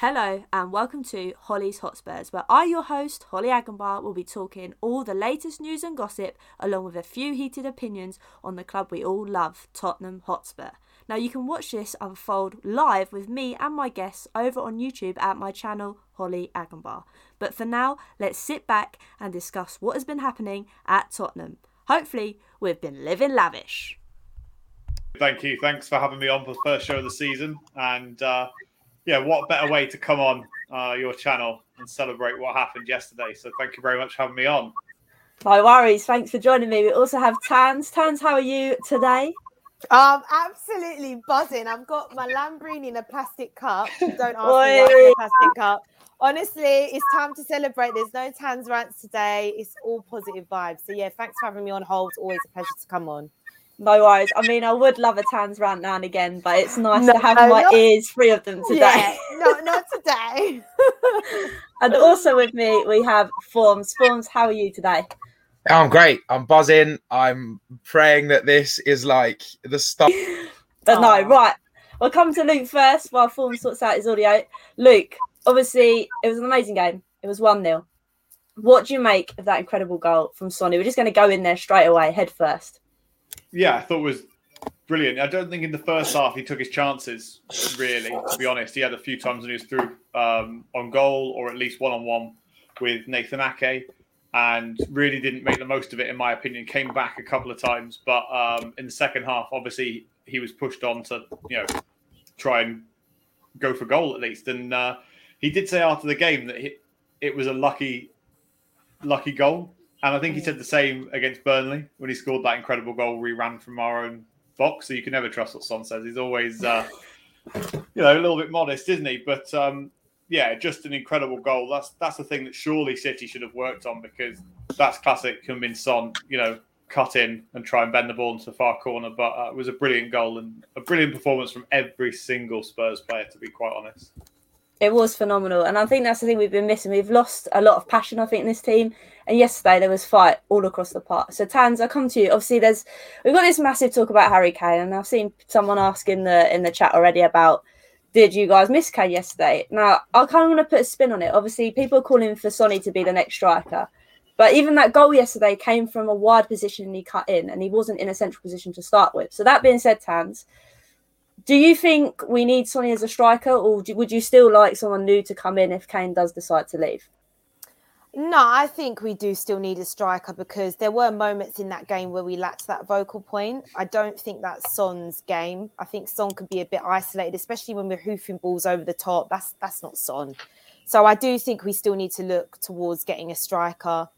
Hello and welcome to Hollie's Hotspurs, where I, your host, Hollie Agombar, will be talking all the latest news and gossip, along with a few heated opinions on the club we all love, Tottenham Hotspur. Now, you can watch this unfold live with me and my guests over on YouTube at my channel, Hollie Agombar. But for now, let's sit back and discuss what has been happening at Tottenham. Hopefully, we've been living lavish. Thank you. Thanks for having me on for the first show of the season. And uh, yeah, what better way to come on uh, your channel and celebrate what happened yesterday? So thank you very much for having me on. No worries. Thanks for joining me. We also have Tans. Tans, how are you today? Um, absolutely buzzing. I've got my Lambrini in a plastic cup. Don't ask me why in a plastic cup. Honestly, it's time to celebrate. There's no Tans rants today. It's all positive vibes. So yeah, thanks for having me on hold. Always a pleasure to come on. No worries. I mean, I would love a Tans rant now and again, but it's nice no, to have my not, ears free of them today. Yeah, no, not today. and also with me, we have Formz. Formz, how are you today? Oh, I'm great. I'm buzzing. I'm praying that this is like the start. but no, right. We'll come to Luke first while Formz sorts out his audio. Luke, obviously, it was an amazing game. It was 1 0. What do you make of that incredible goal from Sonny? We're just going to go in there straight away, head first yeah, I thought was brilliant. I don't think in the first half he took his chances, really, to be honest. He had a few times when he was through um, on goal or at least one on one with Nathan Ake and really didn't make the most of it, in my opinion. Came back a couple of times, but um, in the second half, obviously, he was pushed on to, you know, try and go for goal at least. And uh, he did say after the game that he, it was a lucky, lucky goal and I think he said the same against Burnley when he scored that incredible goal we ran from our own box. So you can never trust what Son says. He's always, uh, you know, a little bit modest, isn't he? But um, yeah, just an incredible goal. That's that's the thing that surely City should have worked on because that's classic Heung-min Son. You know, cut in and try and bend the ball into the far corner. But uh, it was a brilliant goal and a brilliant performance from every single Spurs player, to be quite honest. It was phenomenal, and I think that's the thing we've been missing. We've lost a lot of passion, I think, in this team. And yesterday there was fight all across the park. So Tans, I come to you. Obviously, there's we've got this massive talk about Harry Kane, and I've seen someone ask in the in the chat already about did you guys miss Kane yesterday? Now I kind of want to put a spin on it. Obviously, people are calling for Sonny to be the next striker. But even that goal yesterday came from a wide position and he cut in, and he wasn't in a central position to start with. So that being said, Tans, do you think we need Sonny as a striker, or do, would you still like someone new to come in if Kane does decide to leave? No, I think we do still need a striker because there were moments in that game where we lacked that vocal point. I don't think that's Son's game. I think Son could be a bit isolated, especially when we're hoofing balls over the top. That's that's not Son. So I do think we still need to look towards getting a striker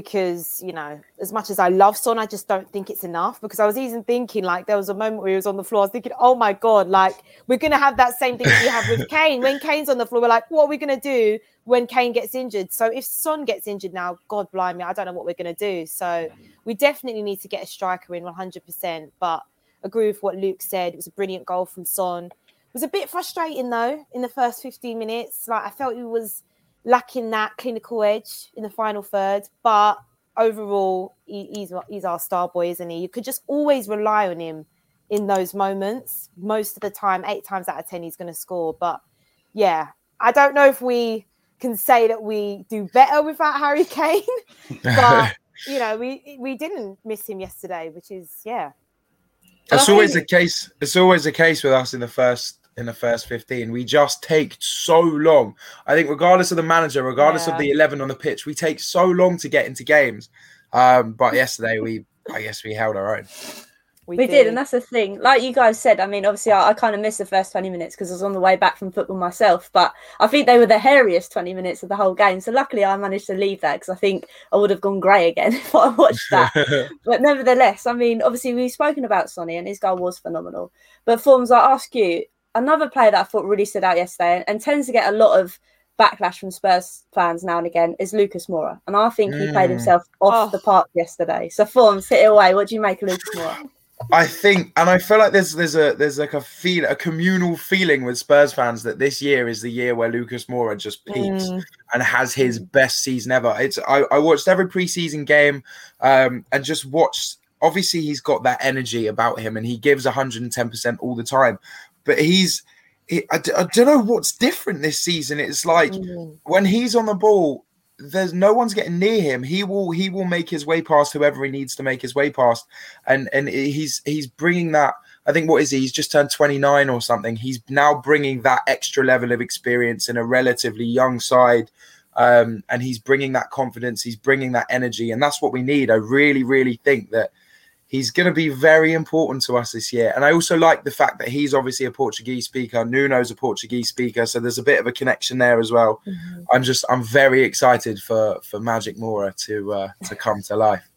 because you know, as much as I love Son, I just don't think it's enough. Because I was even thinking, like, there was a moment where he was on the floor. I was thinking, oh my god, like we're gonna have that same thing we have with Kane. When Kane's on the floor, we're like, what are we gonna do when Kane gets injured? So if Son gets injured now, God me, I don't know what we're gonna do. So we definitely need to get a striker in 100. percent But agree with what Luke said. It was a brilliant goal from Son. It was a bit frustrating though in the first 15 minutes. Like I felt he was lacking that clinical edge in the final third. But overall, he, he's he's our star boy, isn't he? You could just always rely on him in those moments. Most of the time, eight times out of ten, he's going to score. But yeah, I don't know if we can say that we do better without Harry Kane, but you know, we we didn't miss him yesterday, which is yeah. It's always the case. It's always the case with us in the first in the first 15. We just take so long. I think, regardless of the manager, regardless yeah. of the 11 on the pitch, we take so long to get into games. Um, but yesterday, we, I guess, we held our own. We, we did. did. and that's the thing. Like you guys said, I mean, obviously, I, I kind of missed the first 20 minutes because I was on the way back from football myself, but I think they were the hairiest 20 minutes of the whole game. So, luckily, I managed to leave that because I think I would have gone grey again if I watched that. but nevertheless, I mean, obviously, we've spoken about Sonny and his goal was phenomenal. But, Formz, I ask you, another player that I thought really stood out yesterday and, tends to get a lot of backlash from Spurs fans now and again is Lucas Moura. And I think he mm. played himself off oh. the park yesterday. So Formz, hit it away. What do you make of Lucas Moura? I think, and I feel like there's there's a there's like a feel a communal feeling with Spurs fans that this year is the year where Lucas Moura just peaks mm. and has his best season ever. It's I, I watched every preseason game um, and just watched. Obviously, he's got that energy about him, and he gives 110 percent all the time but he's I, I don't know what's different this season. It's like mm. when he's on the ball, there's no one's getting near him. He will he will make his way past whoever he needs to make his way past, and and he's he's bringing that. I think what is he? He's just turned 29 or something. He's now bringing that extra level of experience in a relatively young side, um, and he's bringing that confidence. He's bringing that energy, and that's what we need. I really really think that he's going to be very important to us this year. And I also like the fact that he's obviously a Portuguese speaker. Nuno's a Portuguese speaker, so there's a bit of a connection there as well. Mm-hmm. I'm just I'm very excited for for Magic Moura to uh, to come to life.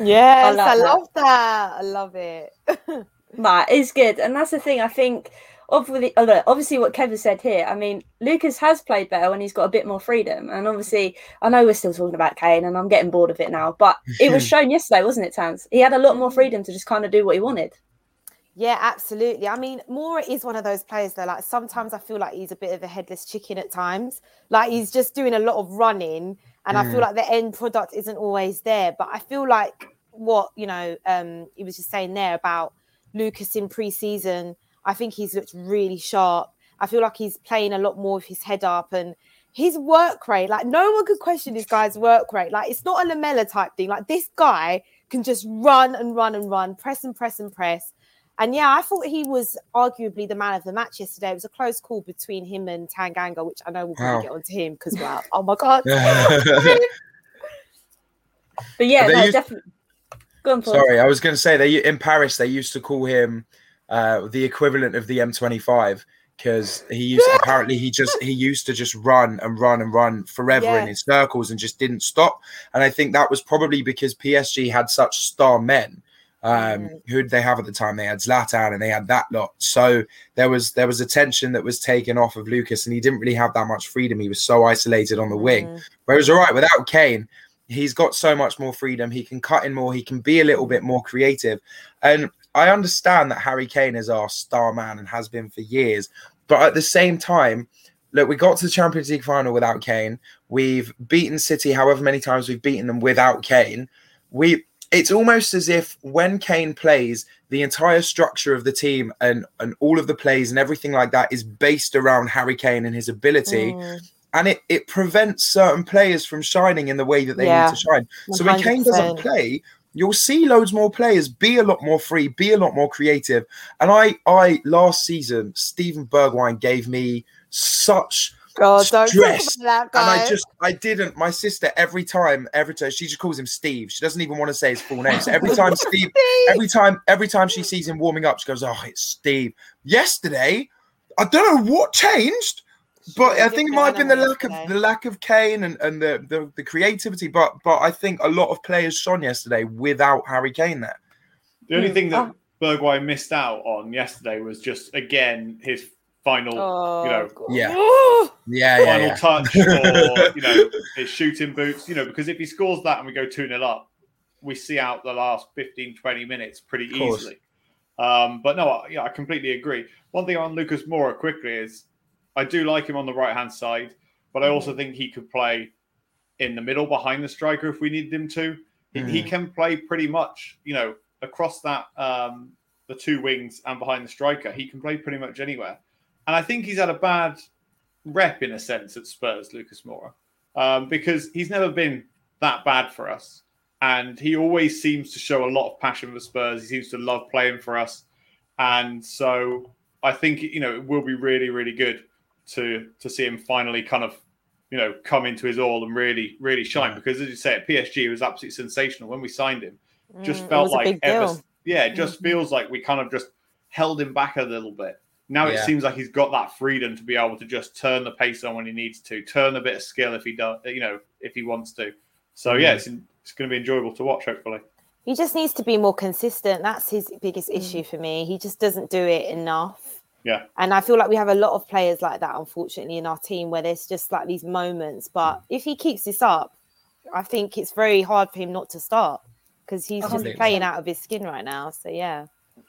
Yes, I, I love that. I love it. that is good, and that's the thing. I think obviously, obviously what Kevin said here. I mean, Lucas has played better when he's got a bit more freedom, and obviously, I know we're still talking about Kane, and I'm getting bored of it now. But it was shown yesterday, wasn't it, Tans? He had a lot more freedom to just kind of do what he wanted. Yeah, absolutely. I mean, Moura is one of those players though. Like sometimes I feel like he's a bit of a headless chicken at times. Like he's just doing a lot of running, and mm. I feel mm. like the end product isn't always there. But I feel like what you know, um, he was just saying there about Lucas in pre-season I think he's looked really sharp. I feel like he's playing a lot more with his head up and his work rate. Like no one could question this guy's work rate. Like it's not a Lamela type thing. Like this guy can just run and run and run, press and press and press. And yeah, I thought he was arguably the man of the match yesterday. It was a close call between him and Tanganga, which I know we'll wow. get onto him because well, oh my god. but yeah, no, used... definitely. On, Sorry, I was going to say they in Paris they used to call him uh, the equivalent of the M25 because he used apparently he just he used to just run and run and run forever yeah. in his circles and just didn't stop. And I think that was probably because PSG had such star men. Um, mm. who did they have at the time? They had Zlatan and they had that lot. So there was there was a tension that was taken off of Lucas, and he didn't really have that much freedom. He was so isolated on the mm. wing. But it was all right without Kane. He's got so much more freedom. He can cut in more. He can be a little bit more creative. And I understand that Harry Kane is our star man and has been for years, but at the same time, look, we got to the Champions League final without Kane. We've beaten City however many times we've beaten them without Kane. We it's almost as if when Kane plays, the entire structure of the team and and all of the plays and everything like that is based around Harry Kane and his ability. Mm. And it, it prevents certain players from shining in the way that they yeah, need to shine. 100%. So when Kane doesn't play, you'll see loads more players be a lot more free, be a lot more creative. And I, I last season, Steven Bergwijn gave me such God, stress, and I just, I didn't. My sister, every time, every time, she just calls him Steve. She doesn't even want to say his full name. So every time Steve, every time, every time she sees him warming up, she goes, "Oh, it's Steve." Yesterday, I don't know what changed but I think it might have been the lack of the lack of Kane and, and the, the, the creativity. But but I think a lot of players shone yesterday without Harry Kane there. The only thing that oh. Bergwijn missed out on yesterday was just again his final, oh, you know, yeah, yeah, final yeah, touch or you know his shooting boots. You know, because if he scores that and we go two 0 up, we see out the last 15, 20 minutes pretty easily. Um, but no, I, yeah, I completely agree. One thing on Lucas Moura quickly is I do like him on the right hand side, but I also mm. think he could play in the middle behind the striker if we needed him to. He, mm. he can play pretty much, you know, across that um, the two wings and behind the striker. He can play pretty much anywhere. And I think he's had a bad rep in a sense at Spurs, Lucas Moura, um, because he's never been that bad for us. And he always seems to show a lot of passion for Spurs. He seems to love playing for us. And so I think, you know, it will be really, really good to to see him finally kind of you know come into his all and really really shine. Because as you say at PSG it was absolutely sensational. When we signed him just mm, felt like ever, yeah it just mm-hmm. feels like we kind of just held him back a little bit. Now yeah. it seems like he's got that freedom to be able to just turn the pace on when he needs to turn a bit of skill if he does you know if he wants to. So yeah mm-hmm. it's, it's going to be enjoyable to watch hopefully. He just needs to be more consistent. That's his biggest mm. issue for me. He just doesn't do it enough yeah. And I feel like we have a lot of players like that, unfortunately, in our team where there's just like these moments. But if he keeps this up, I think it's very hard for him not to start because he's just playing out of his skin right now. So, yeah.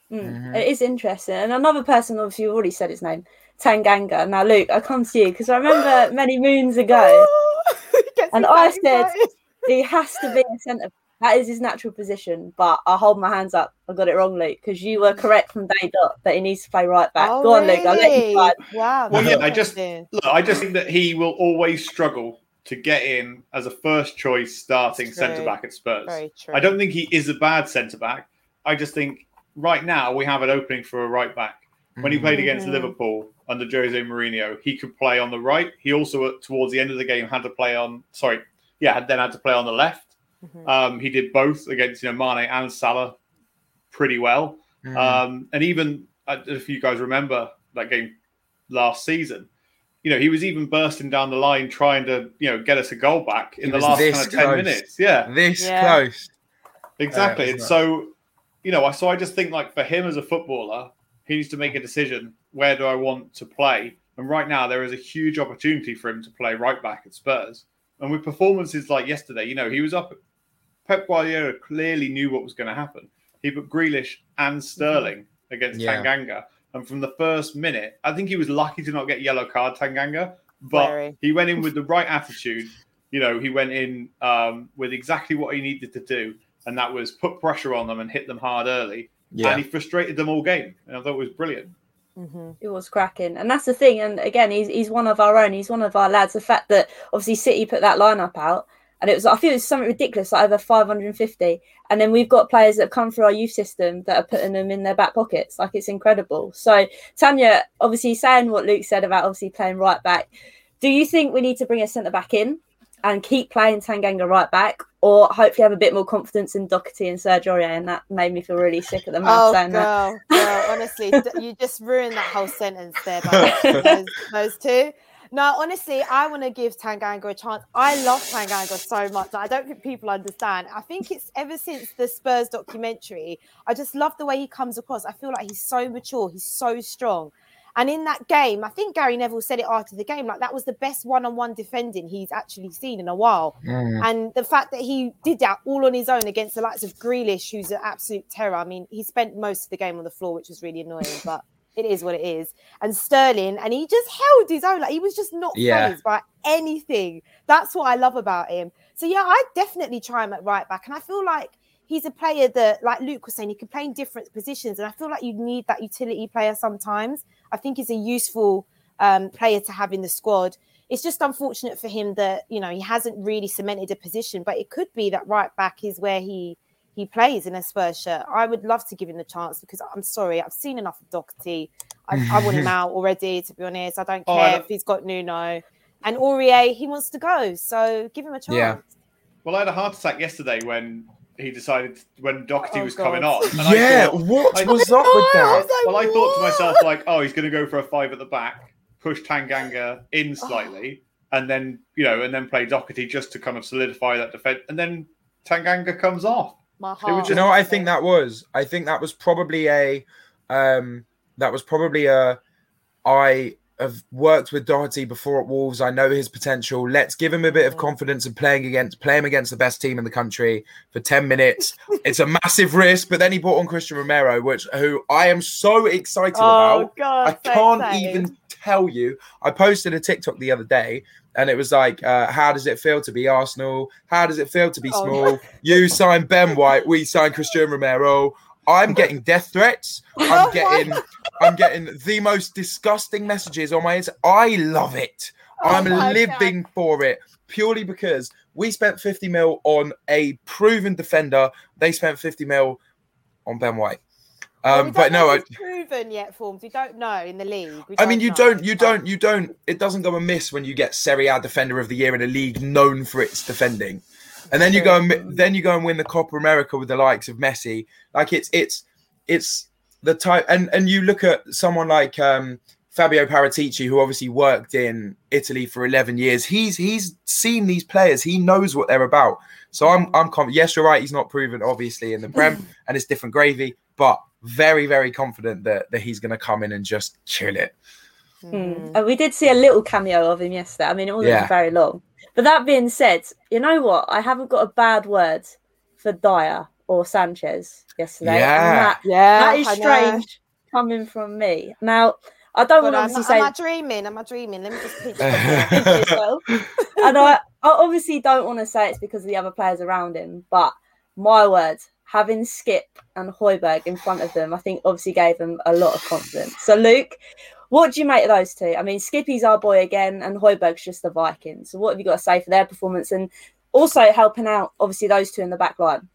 Mm, mm-hmm. it is interesting. And another person, obviously, you already said his name, Tanganga. Now, Luke, I come to you because I remember many moons ago, and I said he has to be a centre That is his natural position. But I hold my hands up. I got it wrong, Luke, because you were correct from day dot that he needs to play right back. Oh, Go on, Luke. I'll let you really? Wow. Well, yeah, I just- Look, I just think that he will always struggle to get in as a first choice starting centre back at Spurs. very true. I don't think he is a bad centre back. I just think right now we have an opening for a right back. When he played against Mhm. Liverpool under Jose Mourinho, he could play on the right. He also, towards the end of the game, had to play on. Sorry, yeah, had- then had to play on the left. Mhm. Um, he did both against you know Mane and Salah pretty well. Mm. Um, and even uh, if you guys remember that game last season, you know he was even bursting down the line trying to you know get us a goal back in He the last kind of ten close. minutes. Yeah, this Yeah. close. exactly. Yeah, it and so you know, so I just think like for him as a footballer, he needs to make a decision. Where do I want to play? And right now there is a huge opportunity for him to play right back at Spurs. And with performances like yesterday, you know, he was up. Pep Guardiola clearly knew what was going to happen. He put Grealish and Sterling against Yeah. Tanganga, and from the first minute, I think he was lucky to not get yellow card Tanganga, but Very. he went in with the right attitude. You know, he went in um, with exactly what he needed to do, and that was put pressure on them and hit them hard early. Yeah. And he frustrated them all game, and I thought it was brilliant. Mhm. It was cracking, and that's the thing. And again, he's he's one of our own. He's one of our lads. The fact that obviously City put that lineup out, and it was I feel it's something ridiculous, like over 550. And then we've got players that have come through our youth system that are putting them in their back pockets. Like it's incredible. So Tanya, obviously saying what Luke said about obviously playing right back. Do you think we need to bring a centre back in and keep playing Tanganga right back, or hopefully have a bit more confidence in Doherty and Sergio Aurier? And that made me feel really sick at the mouth Oh, saying that. girl, girl, honestly, you just ruined that whole sentence there. By those, those two. No, honestly, I want to give Tanganga a chance. I love Tanganga so much. That I don't think people understand. I think it's ever since the Spurs documentary, I just love the way he comes across. I feel like he's so mature, he's so strong. And in that game, I think Gary Neville said it after the game, like that was the best one-on-one defending he's actually seen in a while. Mm. And the fact that he did that all on his own against the likes of Grealish, who's an absolute terror. I mean, he spent most of the game on the floor, which was really annoying, but it is what it is. And Sterling, and he just held his own. Like he was just not Yeah. phased by anything. That's what I love about him. So yeah, I definitely try him at right back. And I feel like he's a player that, like Luke was saying, he can play in different positions. And I feel like you need that utility player sometimes. I think he's a useful um, player to have in the squad. It's just unfortunate for him that you know he hasn't really cemented a position, but it could be that right back is where he he plays in a Spurs shirt. I would love to give him the chance because I'm sorry, I've seen enough of Doherty. I, I want him out already. To be honest, I don't Oh, care I if he's got Nuno and Aurier. He wants to go, so give him a chance. Yeah. Well, I had a heart attack yesterday when he decided when Doherty Oh, was God. coming on. and I Yeah, thought- what I- was up with that? was like, Well, I thought to myself, like, oh, he's going to go for a five at the back, push Tanganga in oh. slightly, and then, you know, and then play Doherty just to kind of solidify that defense. And then Tanganga comes off. My heart. Do you know what I think that was? I think that was probably a um that was probably a I have worked with Doherty before at Wolves. I know his potential. Let's give him a bit of confidence and playing against play him against the best team in the country for 10 minutes. it's a massive risk, but then he brought on Cristian Romero, which who I am so excited Oh about. God! I so can't excited. even tell you. I posted a TikTok the other day, and it was like, uh, "How does it feel to be Arsenal? How does it feel to be Oh, small? You sign Ben White, we sign Cristian Romero. I'm getting death threats. Oh I'm getting, I'm getting the most disgusting messages on my. Insta- I love it. Oh I'm living for it purely because we spent 50 mil on a proven defender. They spent 50 mil on Ben White. Well, Um, we but no, I, it's proven yet. Formz we don't know in the league. We I mean, you know, don't, you don't, you don't. It doesn't go amiss when you get Serie A Defender of the Year in a league known for its defending, and then you go and then you go and win the Copa America with the likes of Messi. Like it's it's it's the type, and and you look at someone like um, Fabio Paratici, who obviously worked in Italy for eleven years. He's he's seen these players. He knows what they're about. So I'm I'm confident. Yes, you're right. He's not proven obviously in the Prem, and it's different gravy, but very very confident that that he's going to come in and just chill it. Mhm. And we did see a little cameo of him yesterday. I mean, it wasn't Yeah. very long. But that being said, you know what? I haven't got a bad word for Dier or Sanchez yesterday. Yeah. that, Yeah, that is I know. strange coming from me. Now, I don't But want to am, obviously am say I dreaming? Am I dreaming? Let me just pinch Pinch myself. yourself. and I, I obviously don't want to say it's because of the other players around him, but my word, having Skip and Højbjerg in front of them, I think obviously gave them a lot of confidence. So, Luke, what do you make of those two? I mean, Skippy's our boy again, and Højbjerg's just the Viking. So, what have you got to say for their performance and also helping out, obviously, those two in the back line?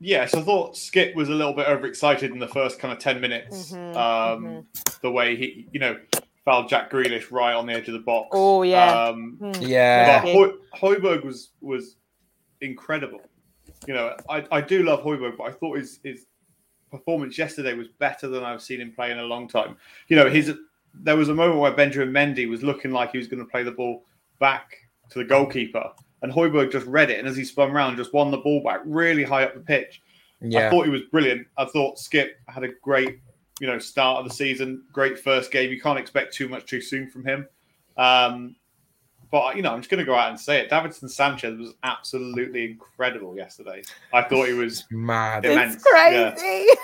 Yes, I thought Skip was a little bit overexcited in the first kind of 10 minutes. Mm-hmm, um, mm-hmm. The way he, you know, fouled Jack Grealish right on the edge of the box. Oh, yeah. Um, hmm. yeah. But Hoy- Højbjerg was, was incredible. You know, I, I do love Højbjerg, but I thought his, his performance yesterday was better than I've seen him play in a long time. You know, his there was a moment where Benjamin Mendy was looking like he was going to play the ball back to the goalkeeper, and Højbjerg just read it, and as he spun around, just won the ball back really high up the pitch. Yeah. I thought he was brilliant. I thought Skip had a great, you know, start of the season, great first game. You can't expect too much too soon from him. Um, but you know, I'm just going to go out and say it. Davinson Sanchez was absolutely incredible yesterday. I thought he was mad, immense. It's crazy. Yeah.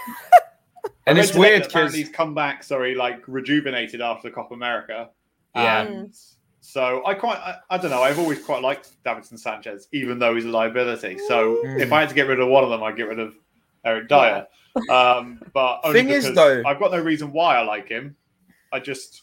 and it's weird because he's come back. Sorry, like rejuvenated after the Copa America. Yeah. And so I quite, I, I, don't know. I've always quite liked Davinson Sanchez, even though he's a liability. So mm. if I had to get rid of one of them, I'd get rid of Eric Dier. Um, but only thing is, though, I've got no reason why I like him. I just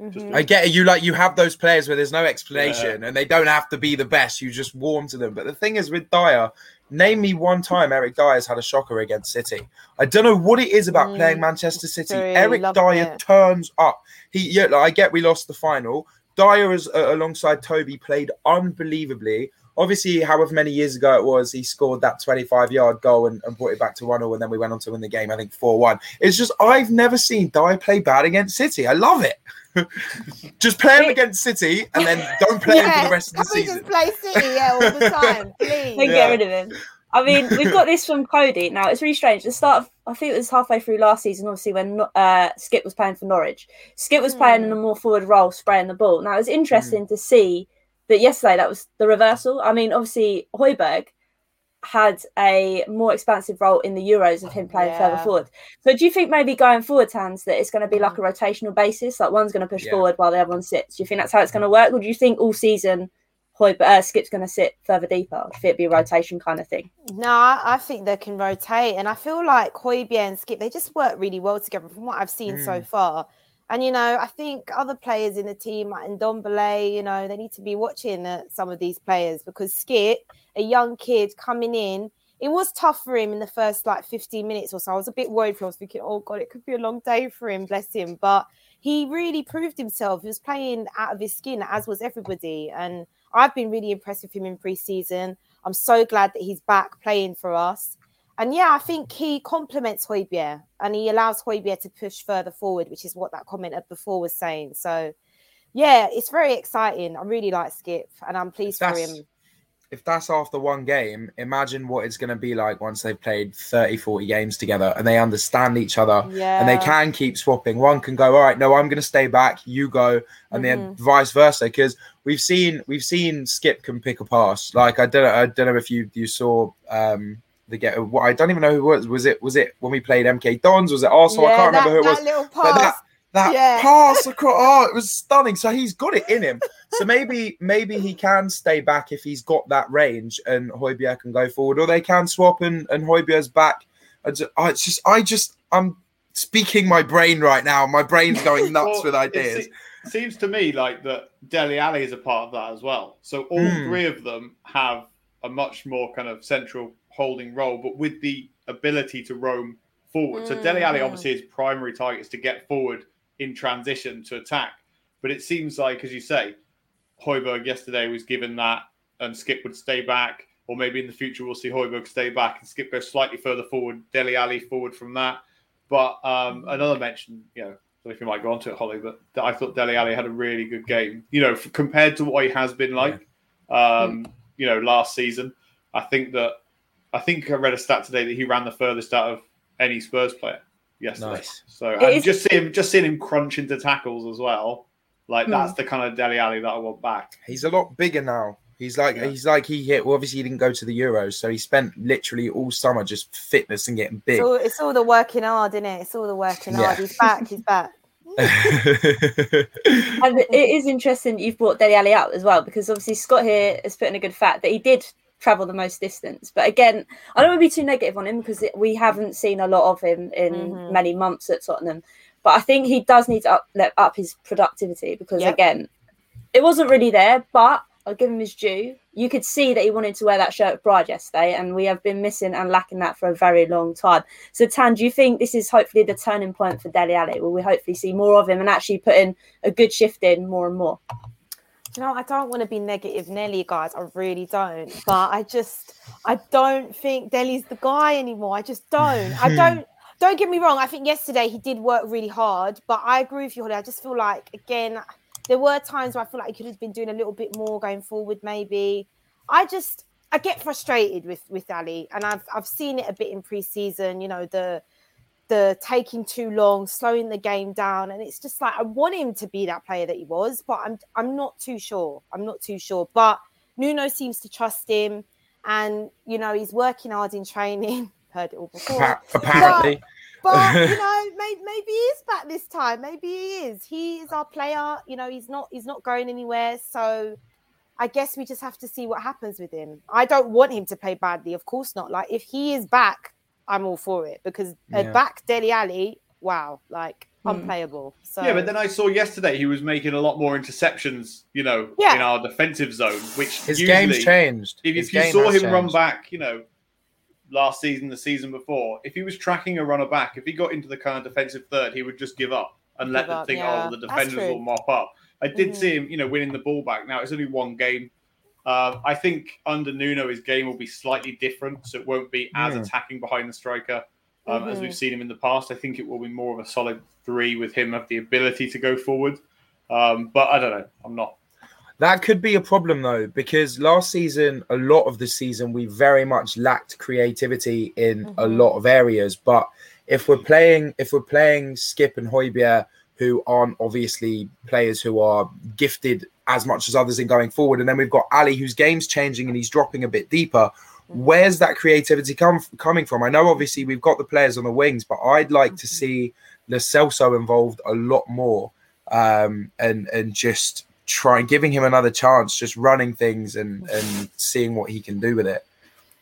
Mm-hmm. I get it. You like you have those players where there's no explanation yeah. and they don't have to be the best. You just warm to them. But the thing is with Dier, name me one time Eric Dier's had a shocker against City. I don't know what it is about mm. playing Manchester City. Eric Dier it. turns up. He yeah, like, I get we lost the final. Dier is uh, alongside Toby played unbelievably obviously, however many years ago it was, he scored that 25 yard goal and, and brought it back to 1 0, and then we went on to win the game, I think 4 1. It's just, I've never seen Dier play bad against City. I love it. just play him against City and then don't play yeah, him for the rest of the season. Just play City yeah, all the time, please. yeah. get rid of him. I mean, we've got this from Cody. Now, it's really strange. The start of, I think it was halfway through last season, obviously, when uh, Skip was playing for Norwich. Skip was mm. playing in a more forward role, spraying the ball. Now, it was interesting mm. to see that yesterday that was the reversal. I mean, obviously Højbjerg had a more expansive role in the Euros of him playing yeah. further forward. So do you think maybe going forward, Hans, that it's going to be like a mm. rotational basis? Like one's going to push yeah. forward while the other one sits. Do you think that's how it's going to work? Or do you think all season Højbjerg, uh, Skip's going to sit further deeper? Or do it'd be a rotation kind of thing? No, I think they can rotate. And I feel like Højbjerg and Skip, they just work really well together from what I've seen mm. so far. And you know, I think other players in the team, like Ndombele, you know, they need to be watching uh, some of these players because Skip, a young kid coming in, it was tough for him in the first like 15 minutes or so. I was a bit worried for him. I was thinking, oh God, it could be a long day for him, bless him. But he really proved himself. He was playing out of his skin, as was everybody. And I've been really impressed with him in pre-season. I'm so glad that he's back playing for us. And yeah, I think he complements Højbjerg and he allows Højbjerg to push further forward, which is what that commenter before was saying. So yeah, it's very exciting. I really like Skip and I'm pleased for him. If that's after one game, imagine what it's going to be like once they've played 30, 40 games together and they understand each other yeah. and they can keep swapping. One can go, all right, no, I'm going to stay back, you go, and mm-hmm. then vice versa. Because we've seen we've seen Skip can pick a pass. Like I don't know, I don't know if you you saw um the get. I don't even know who it was. Was it was it when we played MK Dons? Was it Arsenal? Yeah, I can't that, remember who it was. Little pass. But that that yeah. pass across, oh, it was stunning. So he's got it in him. So maybe maybe he can stay back if he's got that range, and Højbjerg can go forward, or they can swap and and Højbjerg's back. I just, I just I just I'm speaking my brain right now. My brain's going nuts well, with ideas. It seems to me like that Dele Alli is a part of that as well. So all mm. three of them have a much more kind of central holding role, but with the ability to roam forward. Mm. So Dele Alli, mm. obviously, his primary target is to get forward in transition to attack. But it seems like, as you say, Højbjerg yesterday was given that, and Skip would stay back, or maybe in the future we'll see Højbjerg stay back and Skip go slightly further forward, Dele Alli forward from that. But um, another mention, you know, I if you might go on to it, Hollie, but I thought Dele Alli had a really good game. You know, compared to what he has been like, yeah. um, you know, last season. I think that I think I read a stat today that he ran the furthest out of any Spurs player yesterday. Nice. So and just seeing him just seeing him crunch into tackles as well. Like that's hmm. the kind of Dele Alli that I want back. He's a lot bigger now. He's like yeah. he's like he hit. Well, obviously, he didn't go to the Euros, so he spent literally all summer just fitness and getting big. It's all, it's all the working hard, isn't it? It's all the working yeah. hard. He's back. He's back. and it is interesting you've brought Dele Alli up as well because obviously Scott here has put in a good fact that he did travel the most distance. But again, I don't want to be too negative on him because we haven't seen a lot of him in mm-hmm. many months at Tottenham. But I think he does need to up, up his productivity because yep. again, it wasn't really there. But I'll give him his due. You could see that he wanted to wear that shirt of Bride yesterday, and we have been missing and lacking that for a very long time. So, Tan, do you think this is hopefully the turning point for Dele Alli? Will we hopefully see more of him and actually put in a good shift in more and more? You know, I don't want to be negative, Nelly, guys. I really don't. But I just, I don't think Dele's the guy anymore. I just don't. I hmm. don't. Don't get me wrong. I think yesterday he did work really hard, but I agree with you, Hollie. I just feel like again, there were times where I feel like he could have been doing a little bit more going forward. Maybe I just I get frustrated with with Alli, and I've I've seen it a bit in preseason. You know the the taking too long, slowing the game down, and it's just like I want him to be that player that he was, but I'm I'm not too sure. I'm not too sure. But Nuno seems to trust him, and you know he's working hard in training. Heard it all before. Apparently. But, but you know, maybe, maybe he is back this time. Maybe he is. He is our player. You know, he's not. He's not going anywhere. So, I guess we just have to see what happens with him. I don't want him to play badly. Of course not. Like if he is back I'm all for it because yeah. back Dele Alli, wow, like hmm. unplayable. So yeah, but then I saw yesterday he was making a lot more interceptions, you know, yeah. in our defensive zone, which his usually, game's changed. If, if you saw him changed. run back, you know, last season, the season before, if he was tracking a runner back, if he got into the kind of defensive third, he would just give up and give let them think, oh, yeah. oh, the defenders will mop up. I did mm-hmm. see him, you know, winning the ball back. Now it's only one game. Uh, I think under Nuno, his game will be slightly different, so it won't be as mm. attacking behind the striker um, mm-hmm. as we've seen him in the past. I think it will be more of a solid three with him have the ability to go forward. Um, but I don't know. I'm not. That could be a problem though, because last season, a lot of the season, we very much lacked creativity in mm-hmm. a lot of areas. But if we're playing, if we're playing Skip and Højbjerg, who aren't obviously players who are gifted as much as others in going forward. And then we've got Alli, whose game's changing and he's dropping a bit deeper. Where's that creativity come coming from? I know obviously we've got the players on the wings, but I'd like to see Lo Celso involved a lot more um, and and just trying giving him another chance, just running things and and seeing what he can do with it.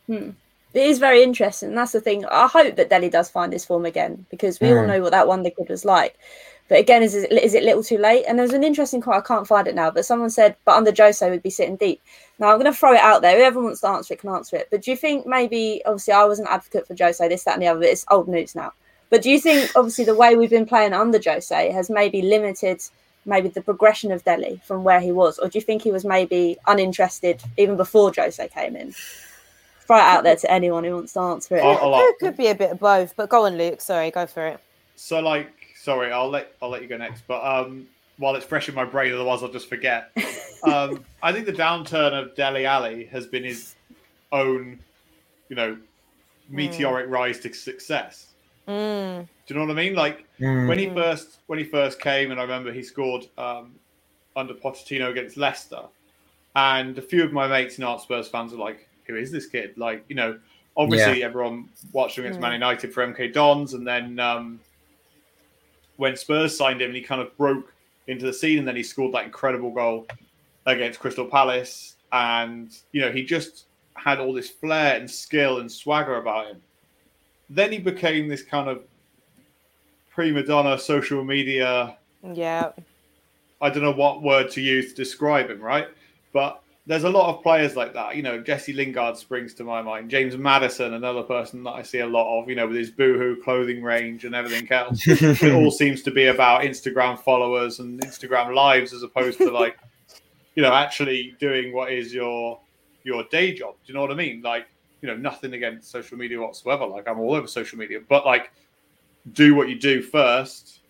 Hmm. It is very interesting. That's the thing. I hope that Dele does find his form again because we mm. all hmm. know what that wonder kid was like. But again, is it, is it a little too late? And there's an interesting quote, I can't find it now, but someone said, but under Jose would be sitting deep. Now I'm going to throw it out there. Whoever wants to answer it can answer it. But do you think maybe, obviously, I was an advocate for Jose, this, that, and the other, it's old news now. But do you think, obviously, the way we've been playing under Jose has maybe limited maybe the progression of Dele from where he was? Or do you think he was maybe uninterested even before Jose came in? Throw it out there to anyone who wants to answer it. It could be a bit of both, but go on, Luke. Sorry, go for it. So, like, sorry, I'll let I'll let you go next. But um, while it's fresh in my brain, otherwise I'll just forget. um, I think the downturn of Dele Alli has been his own, you know, meteoric mm. rise to success. Mm. Do you know what I mean? Like mm. when he first when he first came, and I remember he scored um, under Pochettino against Leicester, and a few of my mates and Art Spurs fans were like, "Who is this kid?" Like, you know, obviously yeah. everyone watched him against Man mm. United for MK Dons, and then um, when Spurs signed him, and he kind of broke into the scene, and then he scored that incredible goal against Crystal Palace, and you know he just had all this flair and skill and swagger about him. Then he became this kind of prima donna social media. Yeah. I don't know what word to use to describe him, right? But there's a lot of players like that. You know, Jesse Lingard springs to my mind. James Maddison, another person that I see a lot of, you know, with his boohoo clothing range and everything else. it all seems to be about Instagram followers and Instagram lives as opposed to like, you know, actually doing what is your your day job. Do you know what I mean? Like, you know, nothing against social media whatsoever. Like I'm all over social media, but like do what you do first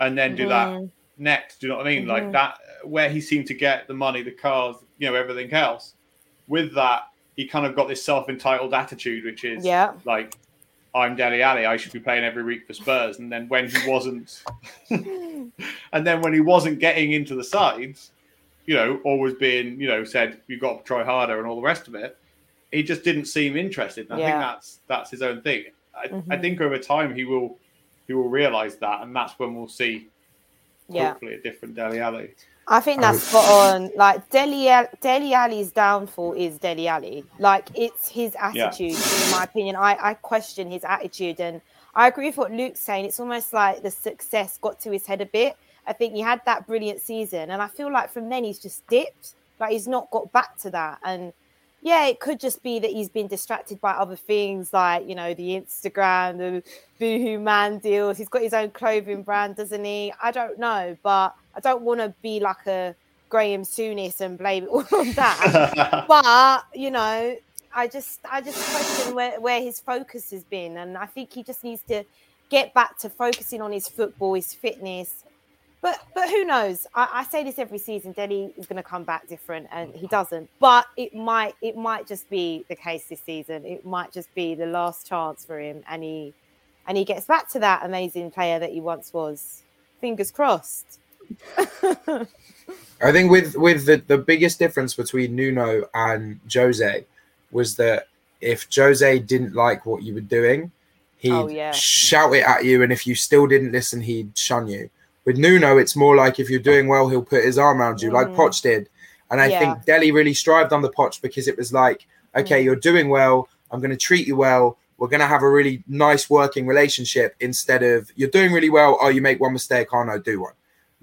and then do mm-hmm. that next. Do you know what I mean? Mm-hmm. Like that where he seemed to get the money, the cars, you know, everything else. With that, he kind of got this self-entitled attitude, which is yeah, like I'm Dele Alli, I should be playing every week for Spurs. And then when he wasn't, and then when he wasn't getting into the sides, you know, always being, you know, said you've got to try harder and all the rest of it, he just didn't seem interested. And I yeah. think that's that's his own thing. I, mm-hmm. I, think over time he will he will realize that, and that's when we'll see yeah. hopefully a different Dele Alli. I think that's oh. spot on. Like Deli Dele Alli's downfall is Dele Alli. Like it's his attitude, yeah. in my opinion. I, I question his attitude and I agree with what Luke's saying. It's almost like the success got to his head a bit. I think he had that brilliant season, and I feel like from then he's just dipped. Like he's not got back to that. And yeah, it could just be that he's been distracted by other things like, you know, the Instagram, the Boohoo Man deals. He's got his own clothing brand, doesn't he? I don't know, but I don't want to be like a Graham Souness and blame it all on that. but, you know, I just I just question where, where his focus has been. And I think he just needs to get back to focusing on his football, his fitness. But but who knows? I, I say this every season. Dele is going to come back different, and he mm. doesn't. But it might it might just be the case this season. It might just be the last chance for him, and he and he gets back to that amazing player that he once was. Fingers crossed. I think with with the, the biggest difference between Nuno and Jose was that if Jose didn't like what you were doing, oh, he'd oh, yeah. shout it at you, and if you still didn't listen, he'd shun you. With Nuno, it's more like if you're doing well, he'll put his arm around you, mm. like Poch did. And I yeah. think Dele really strived on the Poch because it was like, okay, mm. you're doing well. I'm going to treat you well. We're going to have a really nice working relationship instead of you're doing really well. Oh, you make one mistake. Oh, no, do one.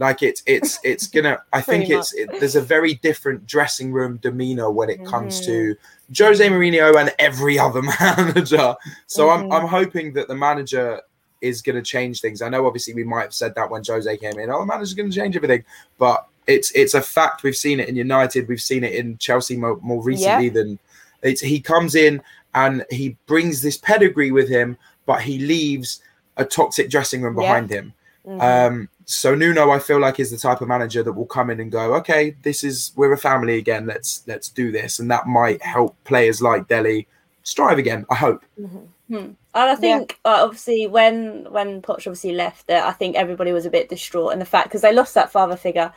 Like it's it's it's gonna. I think it's it, there's a very different dressing room demeanor when it comes mm-hmm. to Jose Mourinho and every other manager. So mm-hmm. I'm I'm hoping that the manager is going to change things. I know obviously we might have said that when Jose came in. Oh, the manager's going to change everything, but it's it's a fact. We've seen it in United. We've seen it in Chelsea more, more recently yeah. than it's. He comes in and he brings this pedigree with him, but he leaves a toxic dressing room behind yeah. him. Mm-hmm. Um, so Nuno, I feel like is the type of manager that will come in and go, okay, this is we're a family again. Let's let's do this, and that might help players like Dele strive again. I hope. Mm-hmm. Hmm. And I think yeah. uh, obviously when when Poch obviously left, uh, I think everybody was a bit distraught, and the fact because they lost that father figure,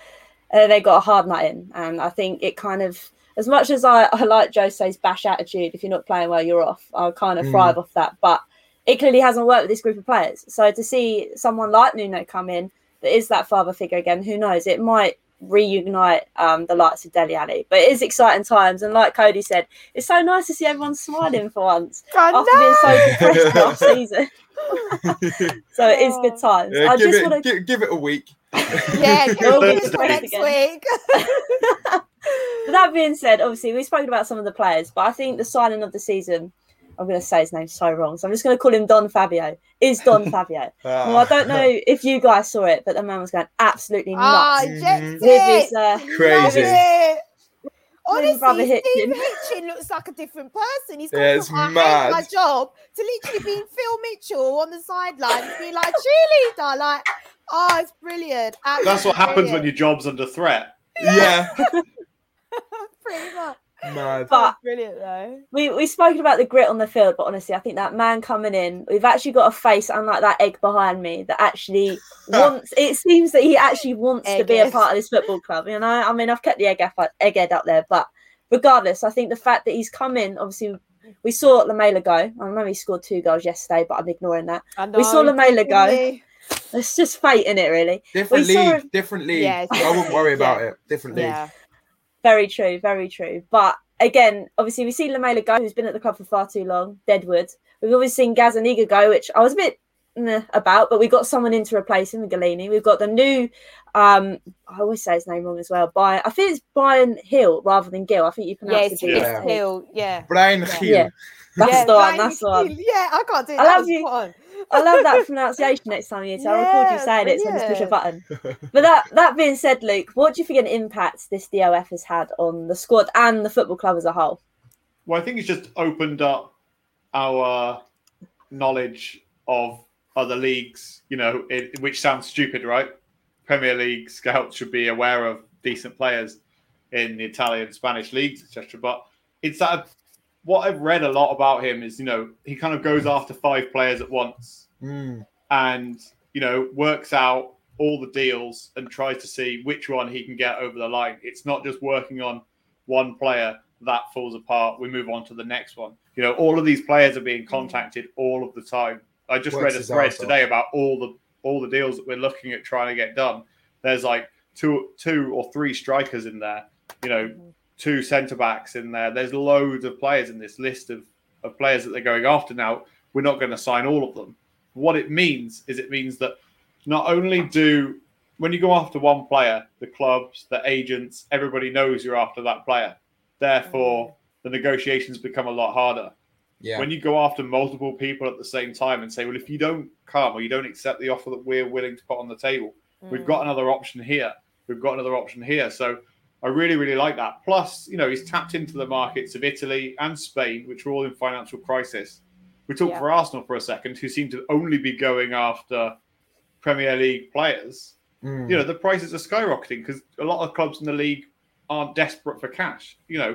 uh, they got a hard nut in, and I think it kind of as much as I, I like Jose's bash attitude, if you're not playing well, you're off. I kind of mm. thrive off that, but it clearly hasn't worked with this group of players. So to see someone like Nuno come in that is that father figure again, who knows? It might reunite um, the likes of Dele Alli. But it is exciting times, and like Cody said, it's so nice to see everyone smiling for once I after know. being so depressed last season. so it is good times. Yeah, I just want to give, give, it a week. yeah, give it next week. that being said, obviously we've spoken about some of the players, but I think the signing of the season I'm going to say his name so wrong, so I'm just going to call him Don Fabio. Is Don Fabio? ah. Well, I don't know if you guys saw it, but the man was going absolutely ah, nuts oh, with his uh, crazy. Honestly, brother Steve Hitchen. Hitchen looks like a different person. He's got yeah, it's mad. my job to literally be Phil Mitchell on the sideline, be like cheerleader, like oh, it's brilliant. Absolutely That's what happens brilliant. when your job's under threat. Yeah, pretty much. Mad. But brilliant though. We we spoken about the grit on the field, but honestly, I think that man coming in, we've actually got a face, unlike that egg behind me, that actually wants. It seems that he actually wants egg to be a part of this football club. You know, I mean, I've kept the egg up, egghead up there, but regardless, I think the fact that he's come in, obviously. We saw Lamela go. I know he scored two goals yesterday, but I'm ignoring that. We saw Lamela go. It's just fate in it, really. Different we league, saw... different league. Yeah, I wouldn't worry about yeah. it. Different league. Yeah. Very true, very true. But again, obviously, we've seen Lamela go, who's been at the club for far too long, Deadwood. We've obviously seen Gazzaniga go, which I was a bit about, but we got someone in to replace him, Gollini. We've got the new, um, I always say his name wrong as well. By I think it's Brian Hill rather than Gill. I think you pronounce yeah, it yeah. Hill. Yeah, Brian Hill. Yeah. That's yeah, the one. That's the one. Yeah, I can't do it. I love you. I love that pronunciation next time you. So yeah, I'll record you saying it, so just push a button. But that that being said, Luke, what do you think an impact this DOF has had on the squad and the football club as a whole? Well, I think it's just opened up our knowledge of other leagues. You know, it, which sounds stupid, right? Premier League scouts should be aware of decent players in the Italian, Spanish leagues, etc. But it's that what I've read a lot about him is, you know, he kind of goes after five players at once mm. and, you know, works out all the deals and tries to see which one he can get over the line. It's not just working on one player that falls apart. We move on to the next one. You know, all of these players are being contacted all of the time. I just Works read a thread today about all the all the deals that we're looking at trying to get done. There's like two, two or three strikers in there. You know, two centre backs in there. There's loads of players in this list of, of players that they're going after now. We're not going to sign all of them. What it means is it means that not only do when you go after one player, the clubs, the agents, everybody knows you're after that player. Therefore, mm. the negotiations become a lot harder. Yeah. When you go after multiple people at the same time and say, well, if you don't come or you don't accept the offer that we're willing to put on the table, we've mm. got another option here. We've got another option here. So I really, really like that. Plus, you know, he's tapped into the markets of Italy and Spain, which are all in financial crisis. We talk Yeah. for Arsenal for a second, who seem to only be going after Premier League players. Mm. You know, the prices are skyrocketing because a lot of clubs in the league aren't desperate for cash. You know,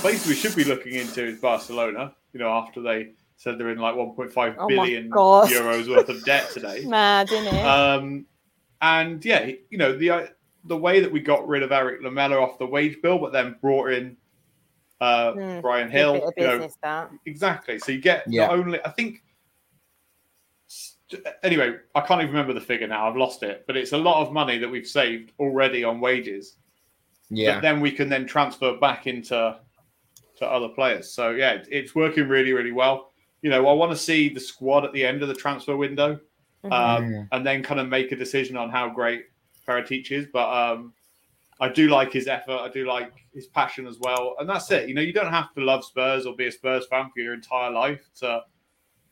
places we should be looking into is Barcelona. You know, after they said they're in like 1.5 Oh my billion God. euros worth of debt today. Mad, isn't it? Um, and yeah, you know the the way that we got rid of Erik Lamela off the wage bill, but then brought in uh, Mm, Bryan Gil. bit You know, that. exactly. So you get Yeah. not only I think. Anyway, I can't even remember the figure now. I've lost it, but it's a lot of money that we've saved already on wages. Yeah. That then we can then transfer back into to other players. So yeah, it's working really, really well. You know, I want to see the squad at the end of the transfer window Mhm. um, Mm. and then kind of make a decision on how great Paratici is. But um, I do like his effort. I do like his passion as well. And that's it. You know, you don't have to love Spurs or be a Spurs fan for your entire life. To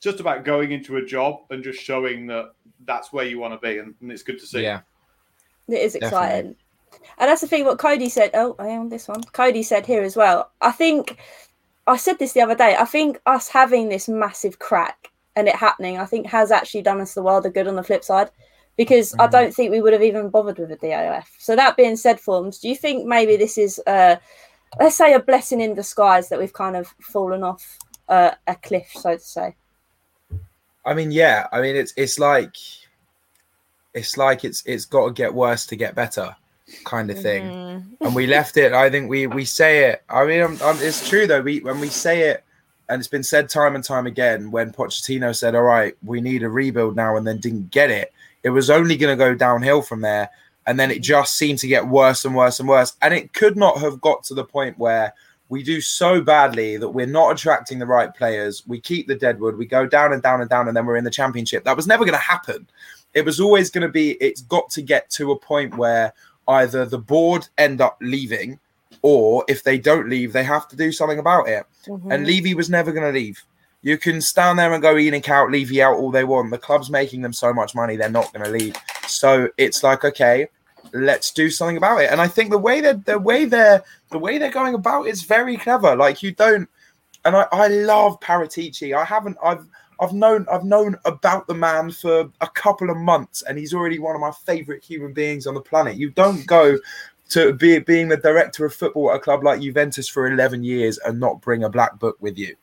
just about going into a job and just showing that that's where you want to be, and, and it's good to see. Yeah. It is Definitely. exciting. And that's the thing what Cody said. Oh, I am this one. Cody said here as well. I think I said this the other day. I think us having this massive crack and it happening, I think has actually done us the world of good on the flip side. Because I Mhm. don't think we would have even bothered with a DOF. So that being said, Formz, do you think maybe this is uh let's say a blessing in disguise that we've kind of fallen off uh, a cliff, so to say? I mean, yeah. I mean, it's it's like it's like it's it's got to get worse to get better, kind of thing. Mhm. and we left it. I think we we say it. I mean, um um, it's true though. We when we say it, and it's been said time and time again. When Pochettino said, "All right, we need a rebuild now," and then didn't get it, it was only going to go downhill from there. And then it just seemed to get worse and worse and worse. And it could not have got to the point where we do so badly that we're not attracting the right players. We keep the deadwood. We go down and down and down, and then we're in the championship. That was never going to happen. It was always going to be. It's got to get to a point where either the board end up leaving or if they don't leave they have to do something about it Mhm. and levy was never going to leave you can stand there and go ENIC out levy out all they want. The club's making them so much money they're not going to leave. So it's like okay let's do something about it. And i think the way that the way they're the way they're going about it's very clever. Like you don't and i, I love paratici. I haven't i've I've known I've known about the man for a couple of months, and he's already one of my favorite human beings on the planet. You don't go to be being the director of football at a club like Juventus for 11 years and not bring a black book with you.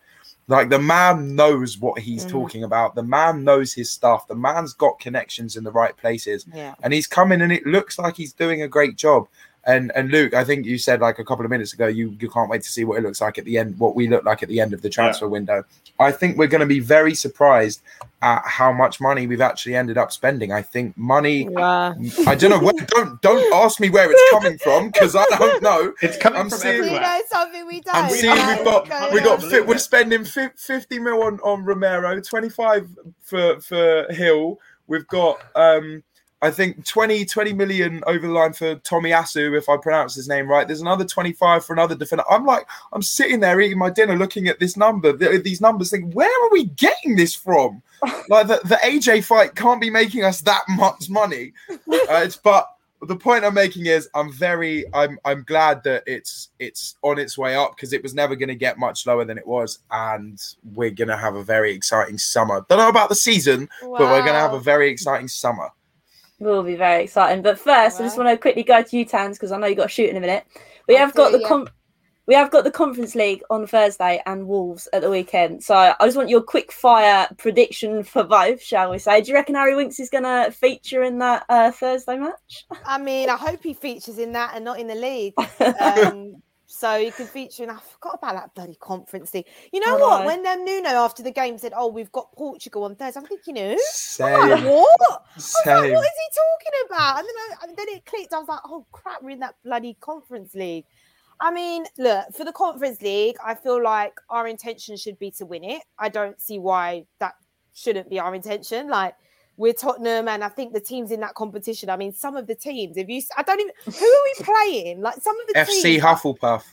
Like the man knows what he's Mm. talking about. The man knows his stuff. The man's got connections in the right places, Yeah. and he's coming, and it looks like he's doing a great job. And and Luke, I think you said like a couple of minutes ago, you you can't wait to see what it looks like at the end, what we look like at the end of the transfer window. I think we're going to be very surprised at how much money we've actually ended up spending. I think money. Yeah. I don't know. Where, don't don't ask me where it's coming from because I don't know. It's coming I'm from seeing- Do you everywhere. know something we don't? I'm seeing Like, we've got go we on. got fi- we're spending fi- 50 mil on, on Romero, 25 for for Gil. We've got um I think 20 20 million over the line for Tomiyasu, if I pronounce his name right. There's another 25 for another defender. I'm like, I'm sitting there eating my dinner, looking at this number, th- these numbers, thinking, where are we getting this from? like the, the AJ fight can't be making us that much money. Uh, it's but the point I'm making is I'm very I'm I'm glad that it's it's on its way up because it was never going to get much lower than it was, and we're going to have a very exciting summer. Don't know about the season, but we're going to have a very exciting summer. Will be very exciting. But first, I just want to quickly go to you, Tans, because I know you got to shoot in a minute. We I have got the yeah. com- we have got the Conference League on Thursday and Wolves at the weekend. So I just want your quick fire prediction for both, shall we say? Do you reckon Harry Winks is going to feature in that uh, Thursday match? I mean, I hope he features in that and not in the league. Um, So you can feature in. I forgot about that bloody conference league. You know what? When then Nuno after the game said, "Oh, we've got Portugal on Thursday," I'm thinking, "Who? Same. Like, what? Same. Like, what is he talking about?" And then, I, and then it clicked. I was like, "Oh crap, we're in that bloody conference league." I mean, look, for the Conference League, I feel like our intention should be to win it. I don't see why that shouldn't be our intention. Like, we're Tottenham, and I think the teams in that competition. I mean, some of the teams, if you, I don't even, who are we playing? Like, some of the teams. FC teams, Hufflepuff.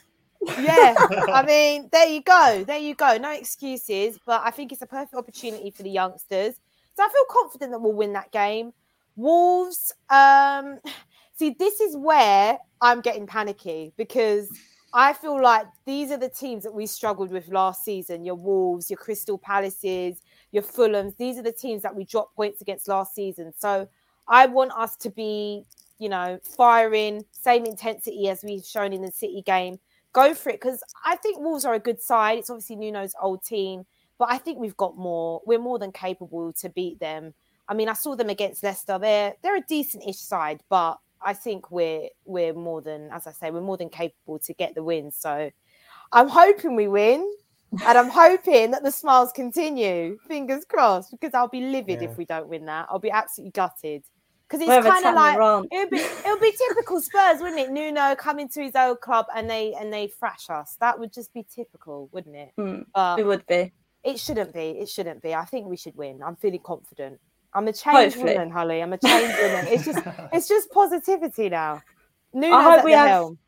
Yeah, I mean, there you go, there you go. No excuses, but I think it's a perfect opportunity for the youngsters. So I feel confident that we'll win that game. Wolves, um, see, this is where I'm getting panicky because I feel like these are the teams that we struggled with last season. Your Wolves, your Crystal Palaces, your Fulhams. These are the teams that we dropped points against last season. So I want us to be, you know, firing, same intensity as we've shown in the City game. Go for it because I think Wolves are a good side. It's obviously Nuno's old team, but I think we've got more. We're more than capable to beat them. I mean, I saw them against Leicester. They're they're a decent-ish side, but I think we're we're more than, as I say, we're more than capable to get the win. So I'm hoping we win. And I'm hoping that the smiles continue. Fingers crossed, because I'll be livid yeah. if we don't win that. I'll be absolutely gutted. Because it's kind of like it'll be it'll be typical Spurs, wouldn't it? Nuno coming to his old club and they and they thrash us. That would just be typical, wouldn't it? Mm, it would be. It shouldn't be. It shouldn't be. I think we should win. I'm feeling confident. I'm a changed Hopefully. woman, Hollie. I'm a changed woman. It's just it's just positivity now. Nuno's I hope we have. Helm.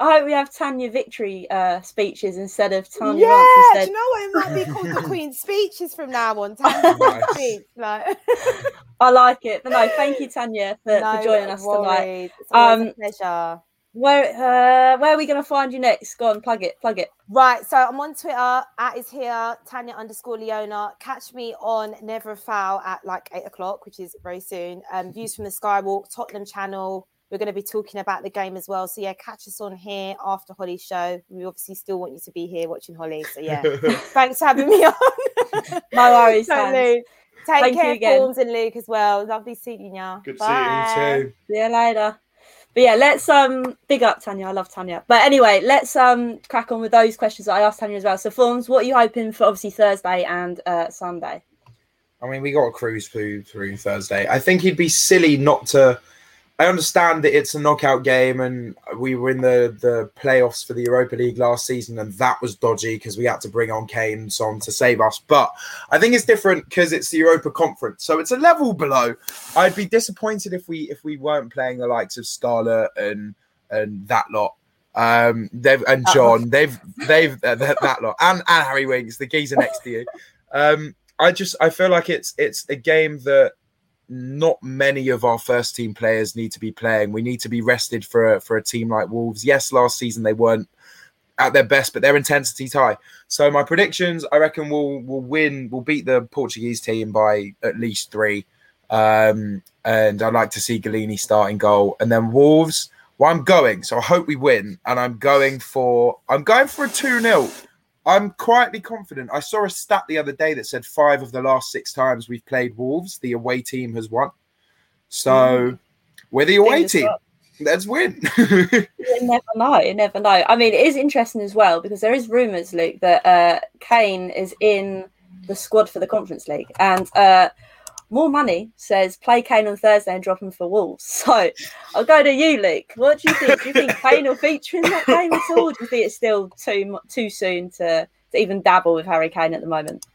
I hope we have Tanya victory uh, speeches instead of Tanya. Yeah, instead. do you know what? It might be called the Queen's speeches from now on. Tanya speech, like. I like it. But no, thank you, Tanya, for, no for joining us worries. tonight. It's um, a pleasure. Where uh, where are we going to find you next? Go on, plug it, plug it. Right, so I'm on Twitter at is here Tanya underscore Leona. Catch me on Never a Foul at like eight o'clock, which is very soon. Um, views from the Skywalk Tottenham channel. We're going to be talking about the game as well. So yeah, catch us on here after Hollie's show. We obviously still want you to be here watching Holly. So yeah, thanks for having me on. no worries. totally. Take Thank care, Formz and Luke as well. Lovely seeing you. Good Bye. seeing you too. See you later. But yeah, let's um big up Tanya. I love Tanya. But anyway, let's um crack on with those questions that I asked Tanya as well. So Formz, what are you hoping for obviously Thursday and uh Sunday? I mean, we got a cruise through through Thursday. I think he'd be silly not to I understand that it's a knockout game, and we were in the the playoffs for the Europa League last season, and that was dodgy because we had to bring on Kane and Son to save us. But I think it's different because it's the Europa Conference, so it's a level below. I'd be disappointed if we if we weren't playing the likes of Scarlett and and that lot. Um, they've and John, they've they've uh, that, that lot, and and Harry Winks, the geezer next to you. Um, I just I feel like it's it's a game that not many of our first team players need to be playing. We need to be rested for a, for a team like Wolves. Yes, last season they weren't at their best, but their intensity's high. So my predictions, I reckon we'll we'll win. We'll beat the Portuguese team by at least three. Um, and I'd like to see Gollini starting goal. And then Wolves, well, I'm going. So I hope we win. And I'm going for I'm going for a 2-0. I'm quietly confident. I saw a stat the other day that said five of the last six times we've played Wolves, the away team has won. So mm. we're the away team. Let's win. you never know. You never know. I mean, it is interesting as well because there is rumours, Luke, that uh, Kane is in the squad for the Conference League, and uh, more money says play Kane on Thursday and drop him for Wolves. So I'll go to you, Luke. What do you think? Do you think Kane will feature in that game at all? Do you think it's still too too soon to, to even dabble with Harry Kane at the moment?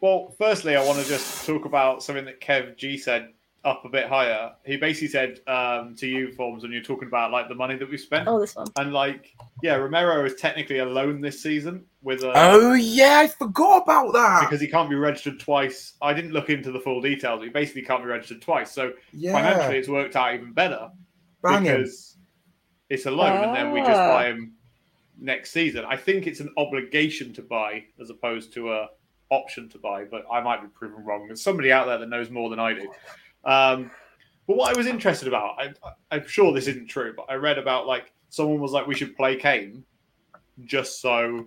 Well, firstly, I want to just talk about something that Kev G said up a bit higher. He basically said um, to you, Formz, when you're talking about like the money that we spent. Oh, this one. And like, yeah, Romero is technically alone this season with a. Oh yeah, I forgot about that. Because he can't be registered twice. I didn't look into the full details. He basically can't be registered twice. So yeah. financially, it's worked out even better Bang because him. it's a loan, and then we just ah. buy him next season. I think it's an obligation to buy as opposed to a option to buy, but I might be proven wrong. There's somebody out there that knows more than I do. Um, but what I was interested about, I, I'm sure this isn't true, but I read about like someone was like, we should play Kane just so.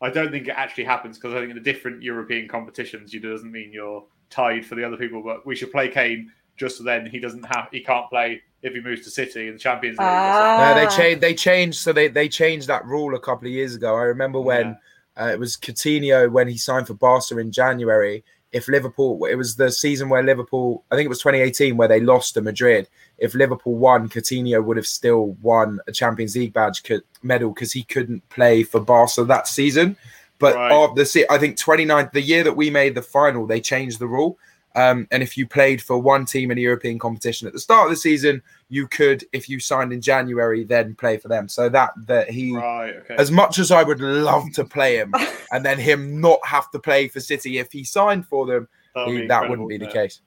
I don't think it actually happens because I think in the different European competitions, you doesn't mean you're tied for the other people, but we should play Kane just so then he doesn't have he can't play if he moves to City in the Champions League. Ah. No, they changed. They changed. So they they changed that rule a couple of years ago. I remember when uh, it was Coutinho when he signed for Barca in January. If Liverpool, it was the season where Liverpool, I think it was 2018, where they lost to Madrid. If Liverpool won, Coutinho would have still won a Champions League badge medal because he couldn't play for Barca that season. But Right. of the I think 29, the year that we made the final, they changed the rule. Um, and if you played for one team in a European competition at the start of the season, you could, if you signed in January, then play for them. So that that he, Right. Okay. as much as I would love to play him, and then him not have to play for City if he signed for them, That he, that wouldn't be the case.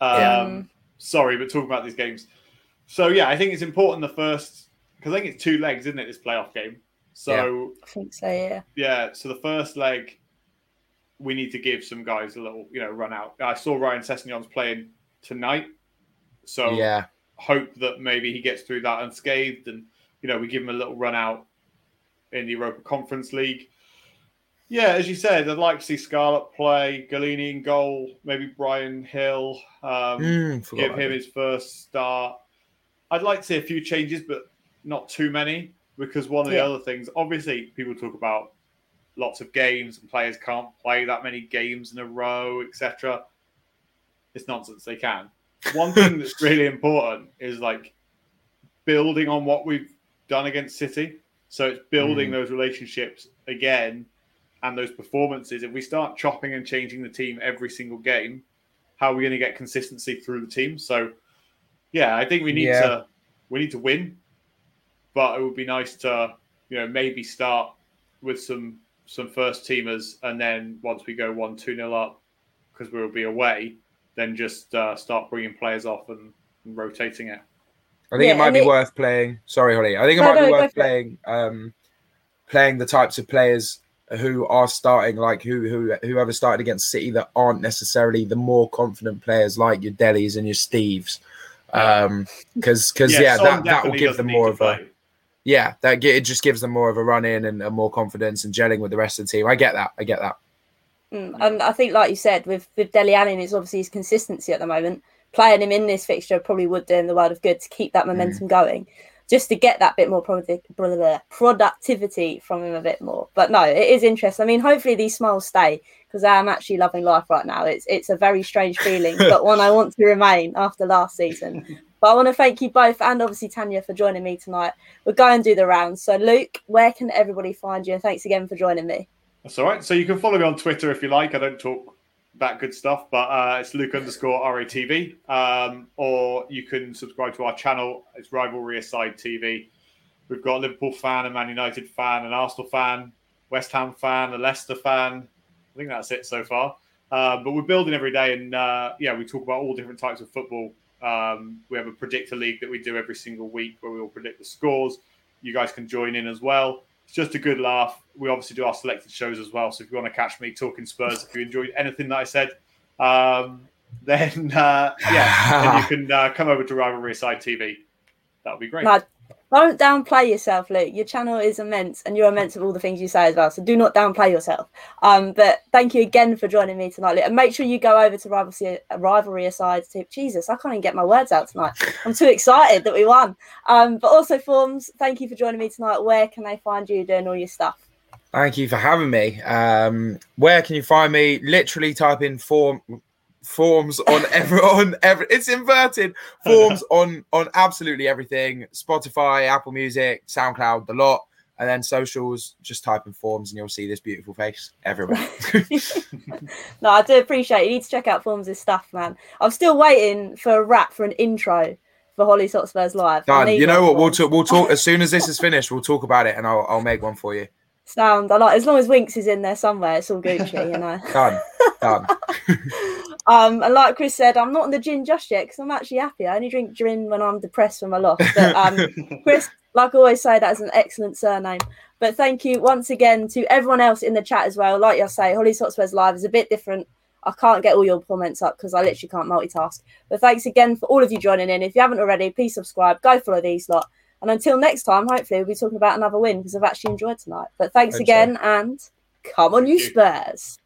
Um, Yeah. Sorry, but talking about these games. So yeah, I think it's important the first because I think it's two legs, isn't it? This playoff game. So I think so. Yeah. yeah. so the first leg, we need to give some guys a little, you know, run out. I saw Ryan Sessegnon's playing tonight, so Yeah, hope that maybe he gets through that unscathed, and you know, we give him a little run out in the Europa Conference League. Yeah, as you said, I'd like to see Scarlett play, Gollini in goal, maybe Bryan Gil. Um, Mm, give him his first start. I'd like to see a few changes, but not too many, because one of the other things, obviously, people talk about lots of games and players can't play that many games in a row, etc. It's nonsense. They can. One thing that's really important is like building on what we've done against City. So it's building Mm. those relationships again and those performances. If we start chopping and changing the team every single game, how are we going to get consistency through the team? So, yeah, I think we need Yeah. to we need to win, but it would be nice to you know maybe start with some some first teamers, and then once we go one two nil up because we'll be away, then just uh, start bringing players off and, and rotating it. I think Yeah, it might be it- worth playing. Sorry, Hollie. I think it No, might no, be worth playing, um, playing the types of players who are starting, like who who whoever started against City that aren't necessarily the more confident players, like your Delis and your Steves. Um, because because yeah, that that will give them more of a play. Yeah that it just gives them more of a run in and, and more confidence and gelling with the rest of the team. I get that. I get that. Mm, And I think, like you said, with with Dele Alli, it's obviously his consistency at the moment. Playing him in this fixture probably would do him the world of good to keep that momentum going, just to get that bit more product- productivity from him a bit more. But no, it is interesting. I mean, hopefully these smiles stay because I am actually loving life right now. It's it's a very strange feeling, but one I want to remain after last season. But I want to thank you both and obviously Tanya for joining me tonight. We'll go and do the rounds. So Luke, where can everybody find you? And thanks again for joining me. That's all right. So you can follow me on Twitter if you like. I don't talk that good stuff, but uh, it's Luke underscore RATV. Um, or you can subscribe to our channel. It's Rivalry Aside TV. We've got a Liverpool fan, a Man United fan, an Arsenal fan, West Ham fan, a Leicester fan. I think that's it so far. Uh, but we're building every day, and uh, yeah, we talk about all different types of football. Um, we have a predictor league that we do every single week where we all predict the scores. You guys can join in as well. It's just a good laugh. We obviously do our selected shows as well. So if you want to catch me talking Spurs, if you enjoyed anything that I said, um, then uh, yeah, then you can uh, come over to Rivalry Side TV. That would be great. No, don't downplay yourself, Luke. Your channel is immense, and you're immense of all the things you say as well. So do not downplay yourself. Um, but thank you again for joining me tonight, Luke. And make sure you go over to Rivalry, Rivalry Aside. To Jesus, I can't even get my words out tonight. I'm too excited that we won. Um, but also, Formz, thank you for joining me tonight. Where can they find you doing all your stuff? Thank you for having me. Um, where can you find me? Literally type in form forms on every on every it's inverted forms on on absolutely everything spotify apple music soundcloud the lot and then socials just type in forms and you'll see this beautiful face everywhere no, I do appreciate it. You need to check out Formz' stuff, man. I'm still waiting for a rap for an intro for Hollie Hotspurs Live. Done you know one, what we'll Formz. talk we'll talk as soon as this is finished we'll talk about it and i'll, I'll make one for you Sound. I like as long as Winks is in there somewhere, it's all Gucci, you know. done done Um, and like Chris said, I'm not in the gin just yet because I'm actually happy. I only drink gin when I'm depressed from a loss. But um, Chris, like I always say, that is an excellent surname. But thank you once again to everyone else in the chat as well. Like I say, Hollie's Hotspurs Live is a bit different. I can't get all your comments up because I literally can't multitask. But thanks again for all of you joining in. If you haven't already, please subscribe, go follow these lot. And until next time, hopefully we'll be talking about another win because I've actually enjoyed tonight. But thanks Hope so. again and come on, you. Spurs.